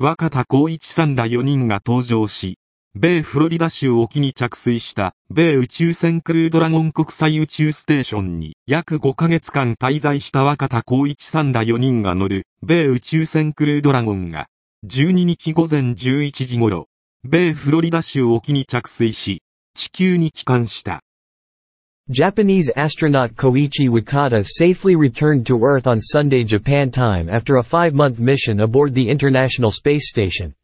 若田光一さんら4人が登場し、米フロリダ州沖に着水した米宇宙船クルードラゴン国際宇宙ステーションに約5ヶ月間滞在した若田光一さんら4人が乗る米宇宙船クルードラゴンが12日午前11時頃、米フロリダ州沖に着水し、地球に帰還した。Japanese astronaut Koichi Wakata safely returned to Earth on Sunday Japan time after a five-month mission aboard the International Space Station.